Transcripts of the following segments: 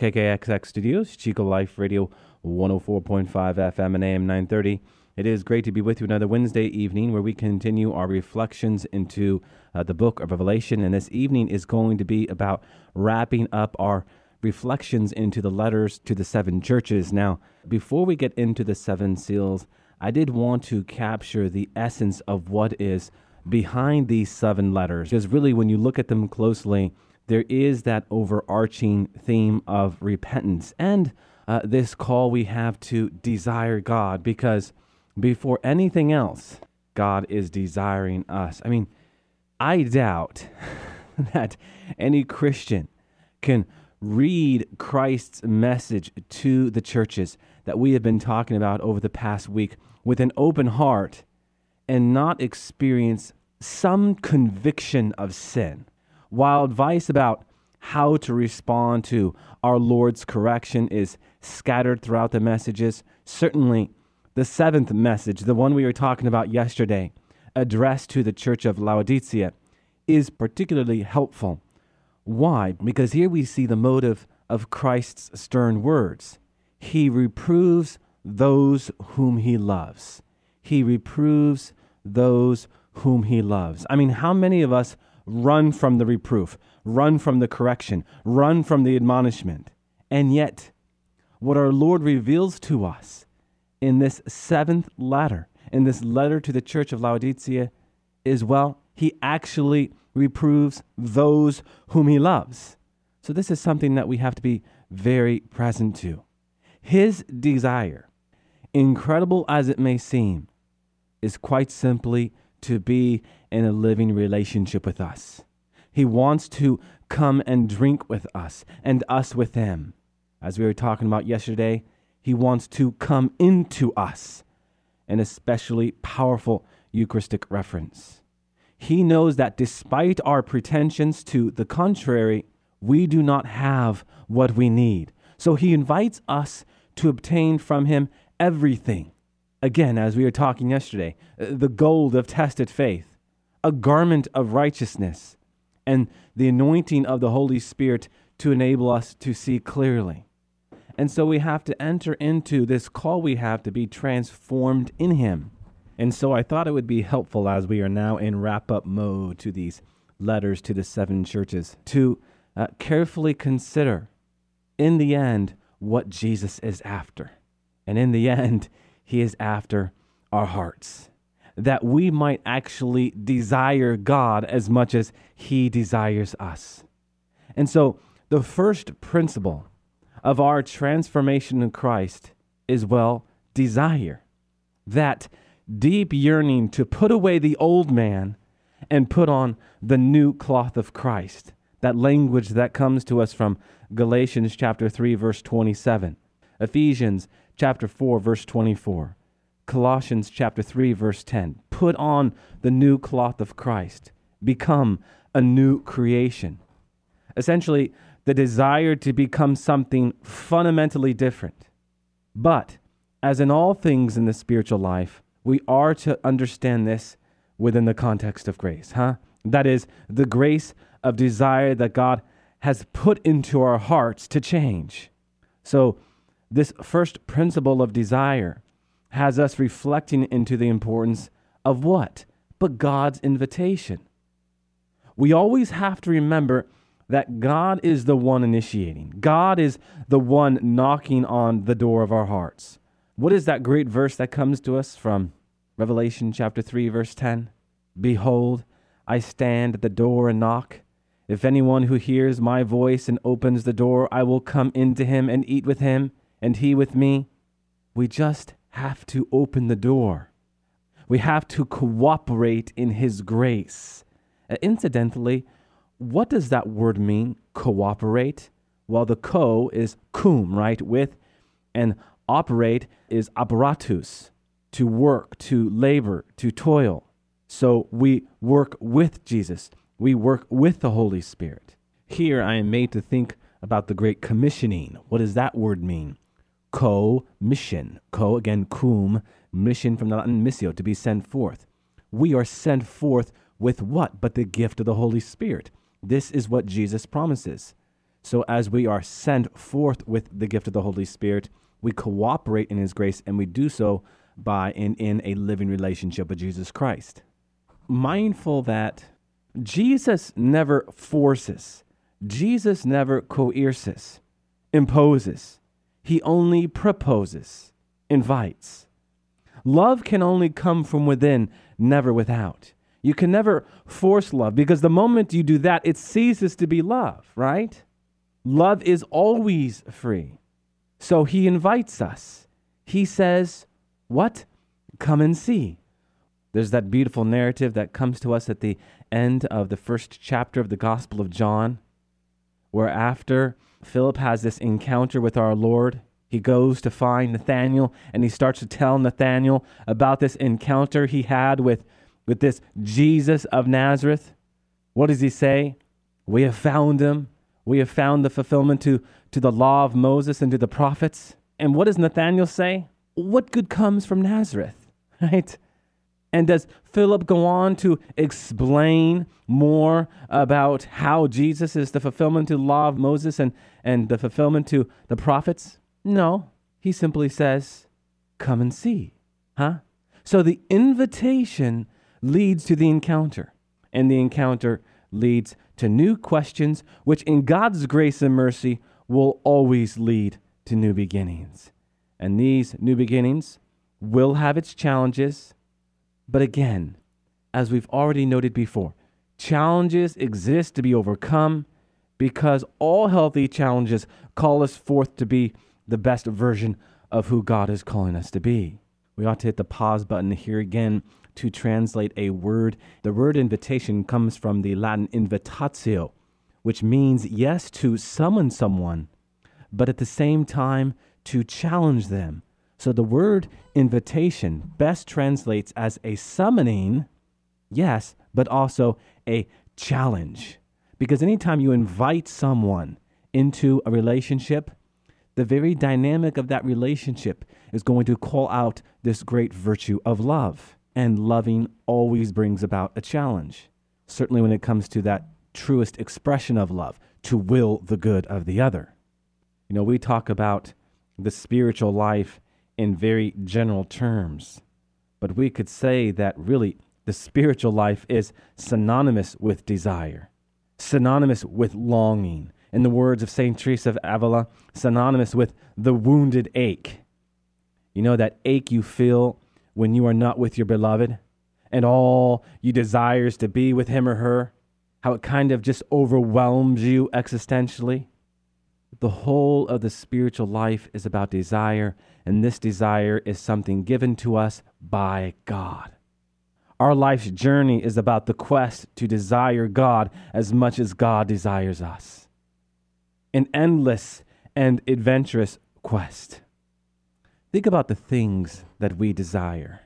KKXX Studios, Chico Life Radio 104.5 FM and AM 930. It is great to be with you another Wednesday evening where we continue our reflections into uh, the book of Revelation. And this evening is going to be about wrapping up our reflections into the letters to the seven churches. Now, before we get into the seven seals, I did want to capture the essence of what is behind these seven letters. Because really, when you look at them closely, there is that overarching theme of repentance and uh, this call we have to desire God because before anything else, God is desiring us. I mean, I doubt that any Christian can read Christ's message to the churches that we have been talking about over the past week with an open heart and not experience some conviction of sin. While advice about how to respond to our Lord's correction is scattered throughout the messages, certainly the seventh message, the one we were talking about yesterday, addressed to the church of Laodicea, is particularly helpful. Why? Because here we see the motive of Christ's stern words. He reproves those whom he loves. He reproves those whom he loves. I mean, how many of us run from the reproof, run from the correction, run from the admonishment. And yet, what our Lord reveals to us in this seventh letter, in this letter to the church of Laodicea, is well, he actually reproves those whom he loves. So, this is something that we have to be very present to. His desire, incredible as it may seem, is quite simply to be in a living relationship with us. He wants to come and drink with us and us with him. As we were talking about yesterday, he wants to come into us, an especially powerful Eucharistic reference. He knows that despite our pretensions to the contrary, we do not have what we need. So he invites us to obtain from him everything. Again, as we were talking yesterday, uh, the gold of tested faith, a garment of righteousness, and the anointing of the Holy Spirit to enable us to see clearly. And so we have to enter into this call we have to be transformed in Him. And so I thought it would be helpful as we are now in wrap up mode to these letters to the seven churches to uh, carefully consider, in the end, what Jesus is after. And in the end, He is after our hearts that we might actually desire God as much as He desires us. And so, the first principle of our transformation in Christ is, well, desire. That deep yearning to put away the old man and put on the new cloth of Christ. That language that comes to us from Galatians chapter 3 verse 27, Ephesians chapter 4 verse 24. Colossians chapter 3 verse 10. Put on the new cloth of Christ. Become a new creation. Essentially, the desire to become something fundamentally different. But as in all things in the spiritual life, we are to understand this within the context of grace, huh? That is the grace of desire that God has put into our hearts to change. So, this first principle of desire has us reflecting into the importance of what? But God's invitation. We always have to remember that God is the one initiating. God is the one knocking on the door of our hearts. What is that great verse that comes to us from Revelation chapter 3 verse 10? Behold, I stand at the door and knock. If anyone who hears my voice and opens the door, I will come into him and eat with him, and he with me. We just have to open the door. We have to cooperate in His grace. Uh, incidentally, what does that word mean, cooperate? Well, the co is cum, right, with, And operate is apparatus, to work, to labor, to toil. So we work with Jesus. We work with the Holy Spirit. Here I am made to think about the Great Commissioning. What does that word mean? Co mission. Co, again, cum, mission from the Latin missio, to be sent forth. We are sent forth with what but the gift of the Holy Spirit? This is what Jesus promises. So, as we are sent forth with the gift of the Holy Spirit, we cooperate in His grace and we do so by in, in a living relationship with Jesus Christ. Mindful that Jesus never forces, Jesus never coerces, imposes. He only proposes, invites. Love can only come from within, never without. You can never force love because the moment you do that, it ceases to be love, right? Love is always free. So he invites us. He says, What? Come and see. There's that beautiful narrative that comes to us at the end of the first chapter of the Gospel of John, where after Philip has this encounter with our Lord, he goes to find Nathanael and he starts to tell Nathanael about this encounter he had with with this Jesus of Nazareth, what does he say? We have found him. We have found the fulfillment to, to the law of Moses and to the prophets. And what does Nathanael say? What good comes from Nazareth? Right? And does Philip go on to explain more about how Jesus is the fulfillment to the law of Moses and, and the fulfillment to the prophets? No. He simply says, Come and see. Huh? So the invitation leads to the encounter, and the encounter leads to new questions, which in God's grace and mercy will always lead to new beginnings. And these new beginnings will have its challenges, but again, as we've already noted before, challenges exist to be overcome because all healthy challenges call us forth to be the best version of who God is calling us to be. We ought to hit the pause button here again to translate a word. The word invitation comes from the Latin invitatio, which means yes, to summon someone, but at the same time to challenge them. So the word invitation best translates as a summoning, yes, but also a challenge. Because anytime you invite someone into a relationship, the very dynamic of that relationship is going to call out this great virtue of love and loving always brings about a challenge. Certainly, when it comes to that truest expression of love, to will the good of the other. You know, we talk about the spiritual life in very general terms, but we could say that really the spiritual life is synonymous with desire, synonymous with longing. In the words of St. Teresa of Avila, synonymous with the wounded ache. You know, that ache you feel when you are not with your beloved and all you desires to be with him or her, how it kind of just overwhelms you existentially. The whole of the spiritual life is about desire, and this desire is something given to us by God. Our life's journey is about the quest to desire God as much as God desires us. An endless and adventurous quest. Think about the things that we desire,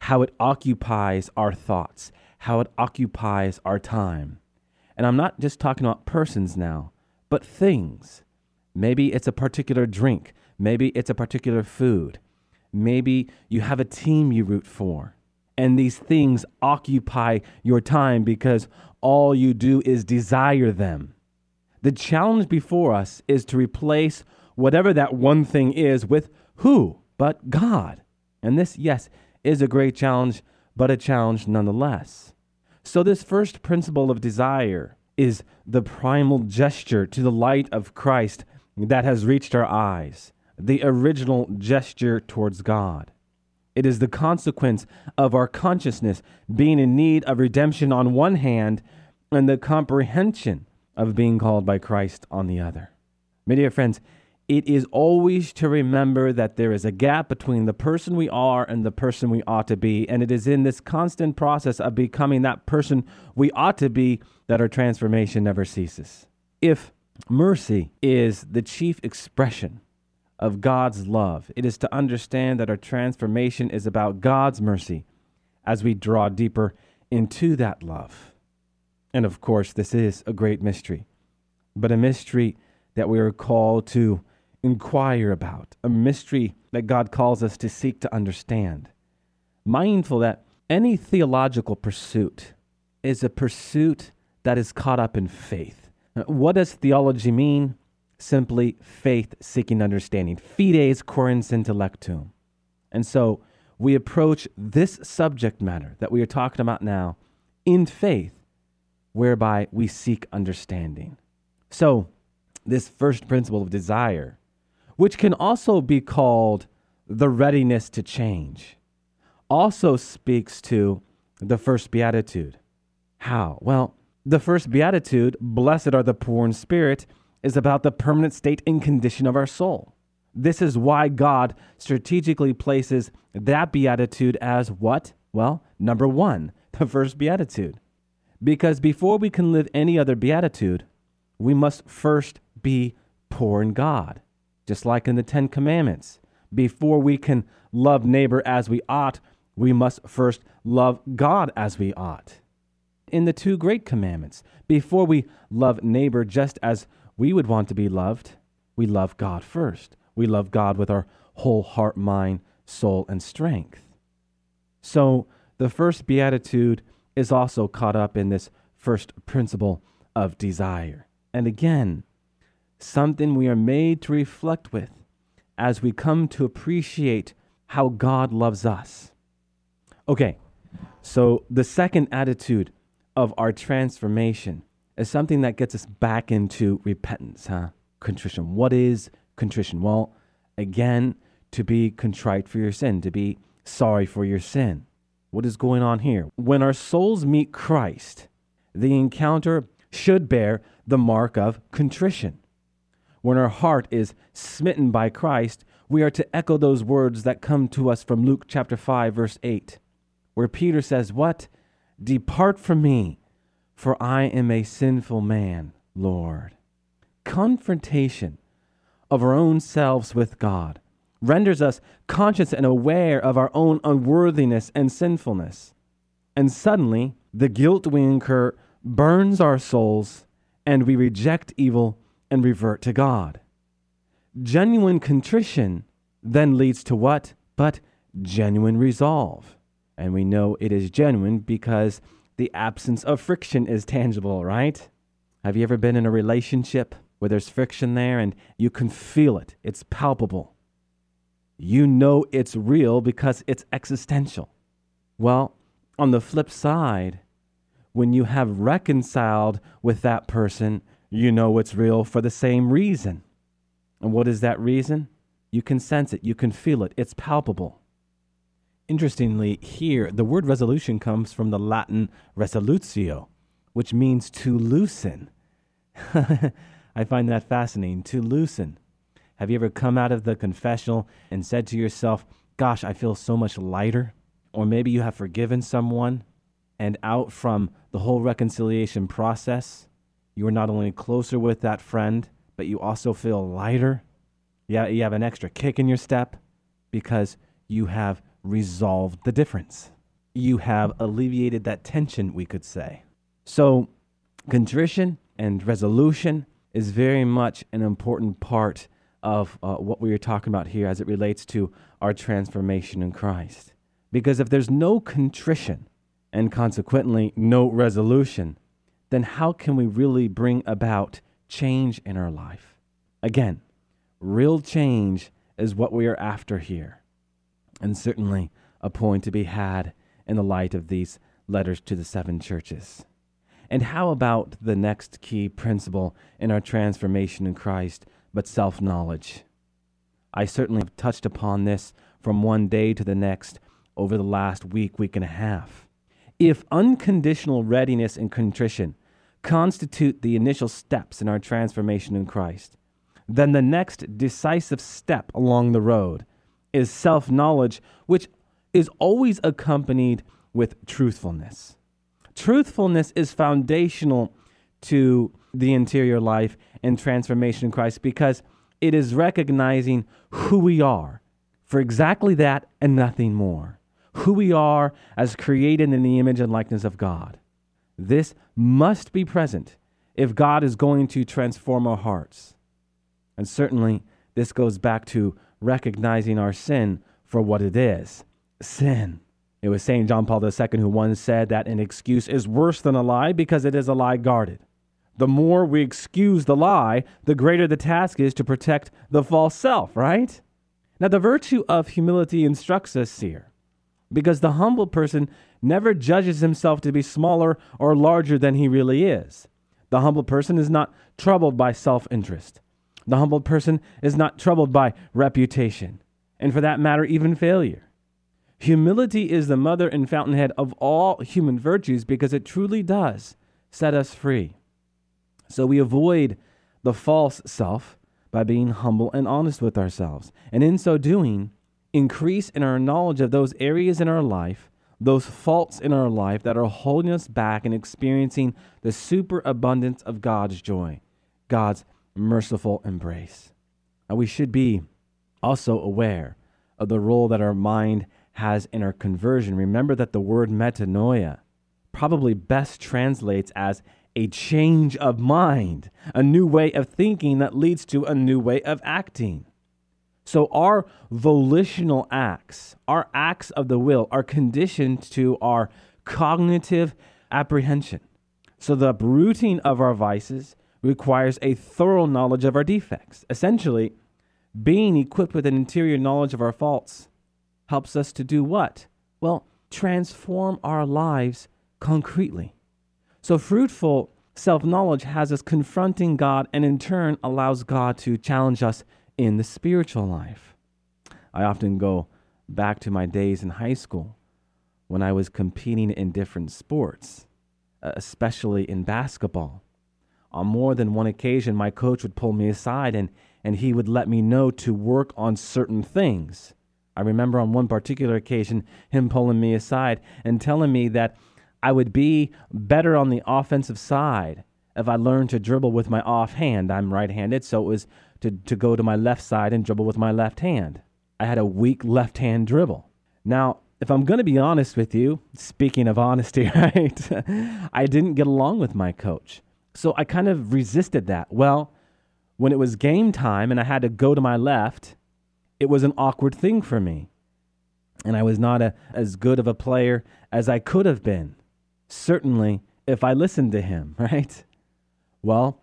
how it occupies our thoughts, how it occupies our time. And I'm not just talking about persons now, but things. Maybe it's a particular drink, maybe it's a particular food, maybe you have a team you root for. And these things occupy your time because all you do is desire them. The challenge before us is to replace whatever that one thing is with who but God? And this, yes, is a great challenge, but a challenge nonetheless. So, this first principle of desire is the primal gesture to the light of Christ that has reached our eyes, the original gesture towards God. It is the consequence of our consciousness being in need of redemption on one hand and the comprehension of being called by Christ on the other. My dear friends, it is always to remember that there is a gap between the person we are and the person we ought to be. And it is in this constant process of becoming that person we ought to be that our transformation never ceases. If mercy is the chief expression of God's love. It is to understand that our transformation is about God's mercy as we draw deeper into that love. And of course, this is a great mystery, but a mystery that we are called to inquire about, a mystery that God calls us to seek to understand. Mindful that any theological pursuit is a pursuit that is caught up in faith. Uh, what does theology mean? Simply faith seeking understanding. Fides quaerens intellectum. And so we approach this subject matter that we are talking about now in faith, whereby we seek understanding. So, this first principle of desire, which can also be called the readiness to change, also speaks to the first beatitude. How? Well, the first beatitude, blessed are the poor in spirit, is about the permanent state and condition of our soul. This is why God strategically places that beatitude as what? Well, number one, the first beatitude. Because before we can live any other beatitude, we must first be poor in God. Just like in the Ten Commandments. Before we can love neighbor as we ought, we must first love God as we ought. In the two great commandments, before we love neighbor just as we would want to be loved, we love God first. We love God with our whole heart, mind, soul, and strength. So the first beatitude is also caught up in this first principle of desire. And again, something we are made to reflect with as we come to appreciate how God loves us. Okay, so the second attitude of our transformation is something that gets us back into repentance, huh? Contrition. What is contrition? Well, again, to be contrite for your sin, to be sorry for your sin. What is going on here? When our souls meet Christ, the encounter should bear the mark of contrition. When our heart is smitten by Christ, we are to echo those words that come to us from Luke chapter 5 verse 8, where Peter says, "What? Depart from me, for I am a sinful man, Lord." Confrontation of our own selves with God renders us conscious and aware of our own unworthiness and sinfulness. And suddenly, the guilt we incur burns our souls, and we reject evil and revert to God. Genuine contrition then leads to what? But genuine resolve. And we know it is genuine because the absence of friction is tangible, right? Have you ever been in a relationship where there's friction there and you can feel it? It's palpable you know it's real because it's existential. Well, on the flip side, when you have reconciled with that person, you know it's real for the same reason. And what is that reason? You can sense it, you can feel it, it's palpable. Interestingly, here, the word resolution comes from the Latin resolutio, which means to loosen. I find that fascinating, to loosen. Have you ever come out of the confessional and said to yourself, Gosh, I feel so much lighter? Or maybe you have forgiven someone, and out from the whole reconciliation process, you are not only closer with that friend, but you also feel lighter. Yeah, you have an extra kick in your step because you have resolved the difference. You have alleviated that tension, we could say. So, contrition and resolution is very much an important part of uh, what we are talking about here as it relates to our transformation in Christ. Because if there's no contrition and consequently no resolution, then how can we really bring about change in our life? Again, real change is what we are after here, and certainly a point to be had in the light of these letters to the seven churches. And how about the next key principle in our transformation in Christ, but self knowledge. I certainly have touched upon this from one day to the next over the last week, week and a half. If unconditional readiness and contrition constitute the initial steps in our transformation in Christ, then the next decisive step along the road is self knowledge, which is always accompanied with truthfulness. Truthfulness is foundational to the interior life and transformation in Christ because it is recognizing who we are for exactly that and nothing more. Who we are as created in the image and likeness of God. This must be present if God is going to transform our hearts. And certainly, this goes back to recognizing our sin for what it is sin. It was St. John Paul II who once said that an excuse is worse than a lie because it is a lie guarded. The more we excuse the lie, the greater the task is to protect the false self, right? Now, the virtue of humility instructs us here because the humble person never judges himself to be smaller or larger than he really is. The humble person is not troubled by self interest. The humble person is not troubled by reputation, and for that matter, even failure. Humility is the mother and fountainhead of all human virtues because it truly does set us free. So we avoid the false self by being humble and honest with ourselves. And in so doing, increase in our knowledge of those areas in our life those faults in our life that are holding us back and experiencing the superabundance of God's joy, God's merciful embrace. And we should be also aware of the role that our mind has in our conversion. Remember that the word metanoia probably best translates as a change of mind, a new way of thinking that leads to a new way of acting. So our volitional acts, our acts of the will, are conditioned to our cognitive apprehension. So the uprooting of our vices requires a thorough knowledge of our defects. Essentially, being equipped with an interior knowledge of our faults helps us to do what? Well, transform our lives concretely. So fruitful self knowledge has us confronting God and in turn allows God to challenge us in the spiritual life. I often go back to my days in high school when I was competing in different sports, uh, especially in basketball. On more than one occasion, my coach would pull me aside and, and he would let me know to work on certain things. I remember on one particular occasion him pulling me aside and telling me that I would be better on the offensive side if I learned to dribble with my offhand. I'm right handed, so it was to, to go to my left side and dribble with my left hand. I had a weak left hand dribble. Now, if I'm going to be honest with you, speaking of honesty, right, I didn't get along with my coach. So I kind of resisted that. Well, when it was game time and I had to go to my left, it was an awkward thing for me. And I was not a, as good of a player as I could have been. Certainly, if I listened to him, right? Well,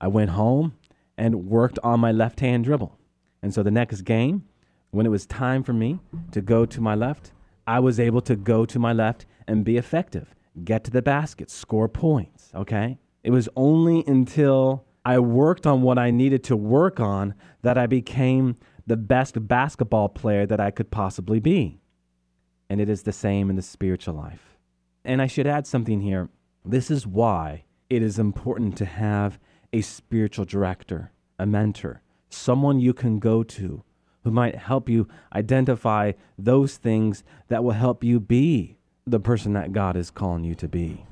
I went home and worked on my left hand dribble. And so the next game, when it was time for me to go to my left, I was able to go to my left and be effective, get to the basket, score points. Okay. It was only until I worked on what I needed to work on that I became the best basketball player that I could possibly be. And it is the same in the spiritual life. And I should add something here. This is why it is important to have a spiritual director, a mentor, someone you can go to who might help you identify those things that will help you be the person that God is calling you to be.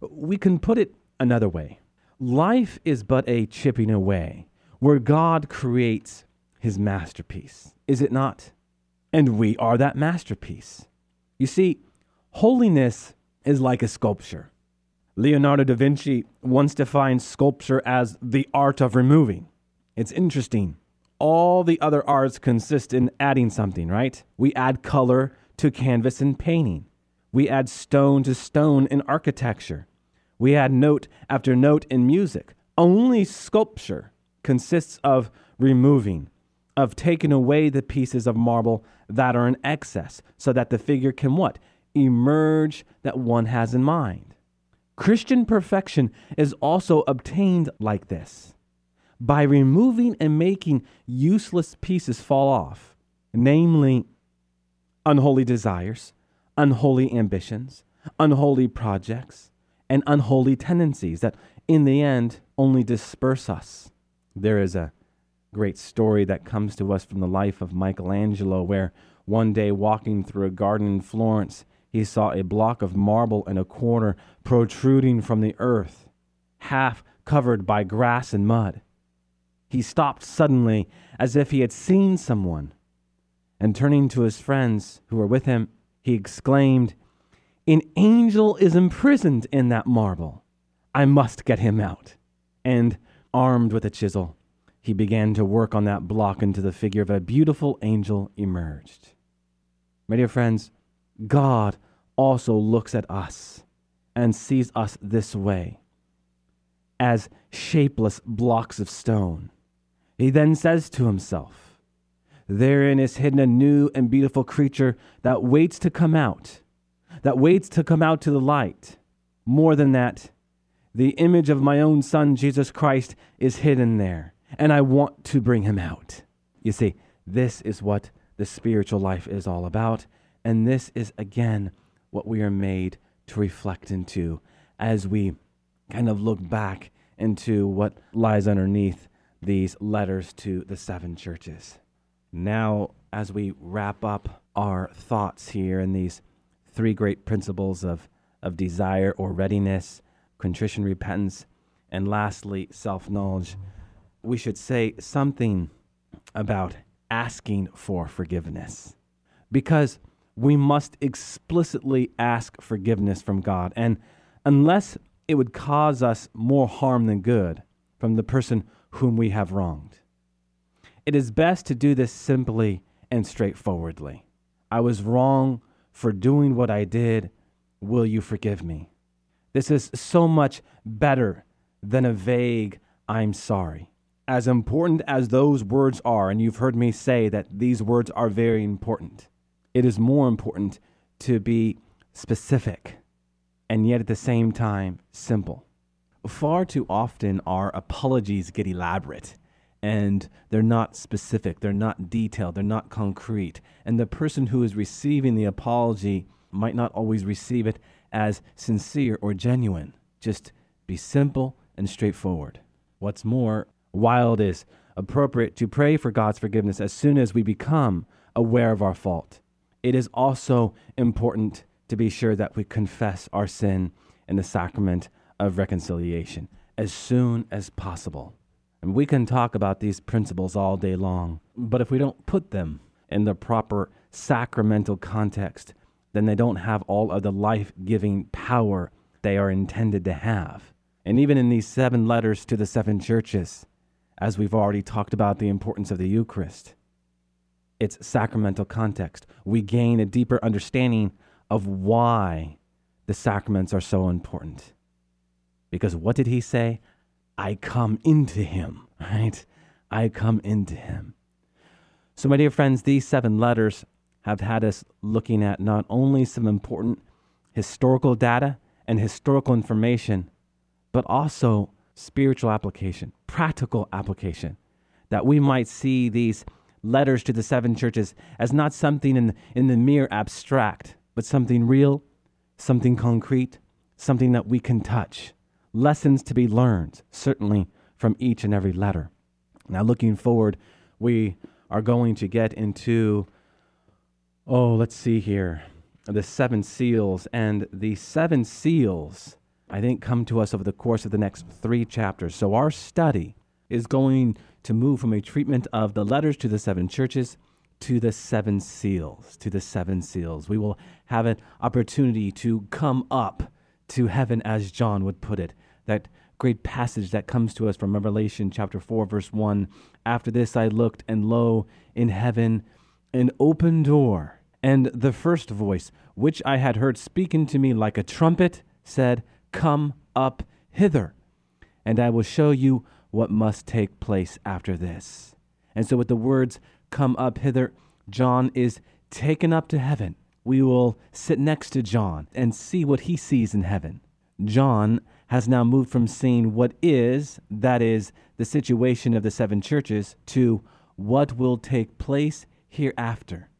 We can put it another way life is but a chipping away where God creates his masterpiece, is it not? And we are that masterpiece. You see, holiness is like a sculpture. Leonardo da Vinci once defined sculpture as the art of removing. It's interesting. All the other arts consist in adding something, right? We add color to canvas in painting. We add stone to stone in architecture. We add note after note in music. Only sculpture consists of removing, of taking away the pieces of marble that are in excess so that the figure can what? Emerge that one has in mind. Christian perfection is also obtained like this by removing and making useless pieces fall off, namely unholy desires, unholy ambitions, unholy projects, and unholy tendencies that in the end only disperse us. There is a great story that comes to us from the life of Michelangelo, where one day walking through a garden in Florence, he saw a block of marble in a corner protruding from the earth, half covered by grass and mud. He stopped suddenly, as if he had seen someone. And turning to his friends who were with him, he exclaimed, An angel is imprisoned in that marble. I must get him out. And, armed with a chisel, he began to work on that block until the figure of a beautiful angel emerged. My dear friends, God also looks at us and sees us this way as shapeless blocks of stone. He then says to himself, Therein is hidden a new and beautiful creature that waits to come out, that waits to come out to the light. More than that, the image of my own Son, Jesus Christ, is hidden there, and I want to bring him out. You see, this is what the spiritual life is all about, and this is, again, what we are made to reflect into as we kind of look back into what lies underneath these letters to the seven churches. Now, as we wrap up our thoughts here in these three great principles of, of desire or readiness, contrition, repentance, and lastly, self knowledge, we should say something about asking for forgiveness. Because we must explicitly ask forgiveness from God. And unless it would cause us more harm than good from the person whom we have wronged. It is best to do this simply and straightforwardly. I was wrong for doing what I did. Will you forgive me? This is so much better than a vague, I'm sorry. As important as those words are, and you've heard me say that these words are very important, it is more important to be specific and yet at the same time simple. Far too often, our apologies get elaborate and they're not specific, they're not detailed, they're not concrete. And the person who is receiving the apology might not always receive it as sincere or genuine. Just be simple and straightforward. What's more, while it is appropriate to pray for God's forgiveness as soon as we become aware of our fault, it is also important to be sure that we confess our sin in the sacrament of reconciliation as soon as possible. And we can talk about these principles all day long, but if we don't put them in the proper sacramental context, then they don't have all of the life giving power they are intended to have. And even in these seven letters to the seven churches, as we've already talked about the importance of the Eucharist, its sacramental context, we gain a deeper understanding of why the sacraments are so important. Because what did he say? I come into him, right? I come into him. So, my dear friends, these seven letters have had us looking at not only some important historical data and historical information, but also spiritual application, practical application, that we might see these letters to the seven churches as not something in, in the mere abstract, but something real, something concrete, something that we can touch. Lessons to be learned, certainly from each and every letter. Now, looking forward, we are going to get into, oh, let's see here, the seven seals. And the seven seals, I think, come to us over the course of the next three chapters. So, our study is going to move from a treatment of the letters to the seven churches to the seven seals, to the seven seals. We will have an opportunity to come up to heaven, as John would put it. That great passage that comes to us from Revelation chapter 4, verse 1. After this I looked, and lo, in heaven an open door. And the first voice, which I had heard speaking to me like a trumpet, said, Come up hither, and I will show you what must take place after this. And so, with the words, come up hither. John is taken up to heaven. We will sit next to John and see what he sees in heaven. John has now moved from seeing what is, that is, the situation of the seven churches, to what will take place hereafter.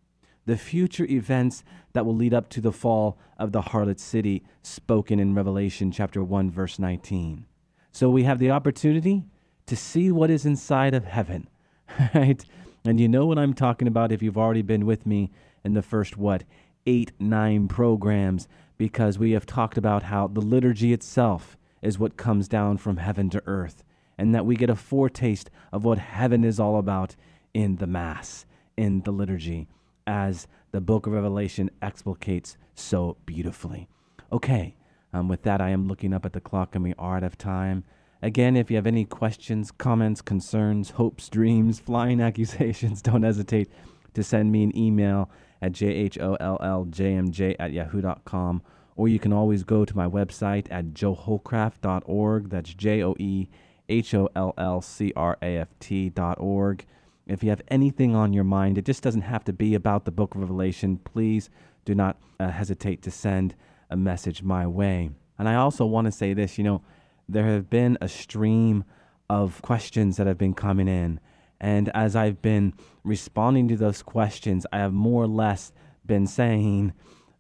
The future events that will lead up to the fall of the harlot city, spoken in Revelation chapter 1, verse 19. So we have the opportunity to see what is inside of heaven, right? And you know what I'm talking about if you've already been with me in the first, what, eight, nine programs, because we have talked about how the liturgy itself is what comes down from heaven to earth. and that we get a foretaste of what heaven is all about in the Mass, in the liturgy, as the book of Revelation explicates so beautifully. Okay, um, with that, I am looking up at the clock and we are out of time. Again, if you have any questions, comments, concerns, hopes, dreams, flying accusations, don't hesitate to send me an email at jholljmj at yahoo.com. Or you can always go to my website at joehollcraft.org. That's J O E H O L L C R A F T.org. If you have anything on your mind, it just doesn't have to be about the book of Revelation. Please do not uh, hesitate to send a message my way. And I also want to say this you know, there have been a stream of questions that have been coming in. And as I've been responding to those questions, I have more or less been saying,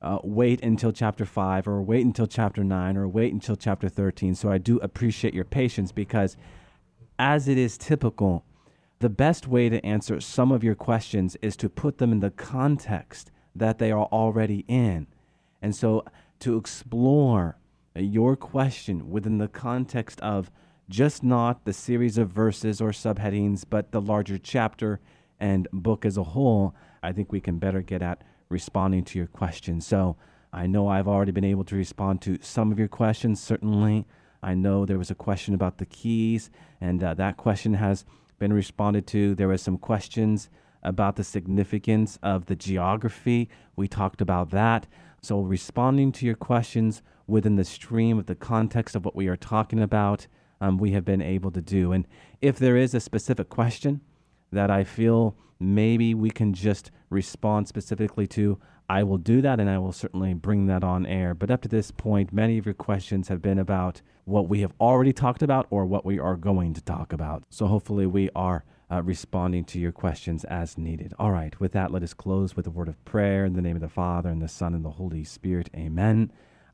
uh, wait until chapter 5 or wait until chapter 9 or wait until chapter 13. So I do appreciate your patience because, as it is typical, the best way to answer some of your questions is to put them in the context that they are already in. And so to explore your question within the context of just not the series of verses or subheadings, but the larger chapter and book as a whole, I think we can better get at responding to your question. So I know I've already been able to respond to some of your questions, certainly. I know there was a question about the keys, and uh, that question has been responded to. There were some questions about the significance of the geography. We talked about that. So, responding to your questions within the stream of the context of what we are talking about, um, we have been able to do. And if there is a specific question that I feel maybe we can just respond specifically to, I will do that and I will certainly bring that on air. But up to this point, many of your questions have been about what we have already talked about or what we are going to talk about. So hopefully we are uh, responding to your questions as needed. All right, with that, let us close with a word of prayer in the name of the Father, and the Son, and the Holy Spirit. Amen.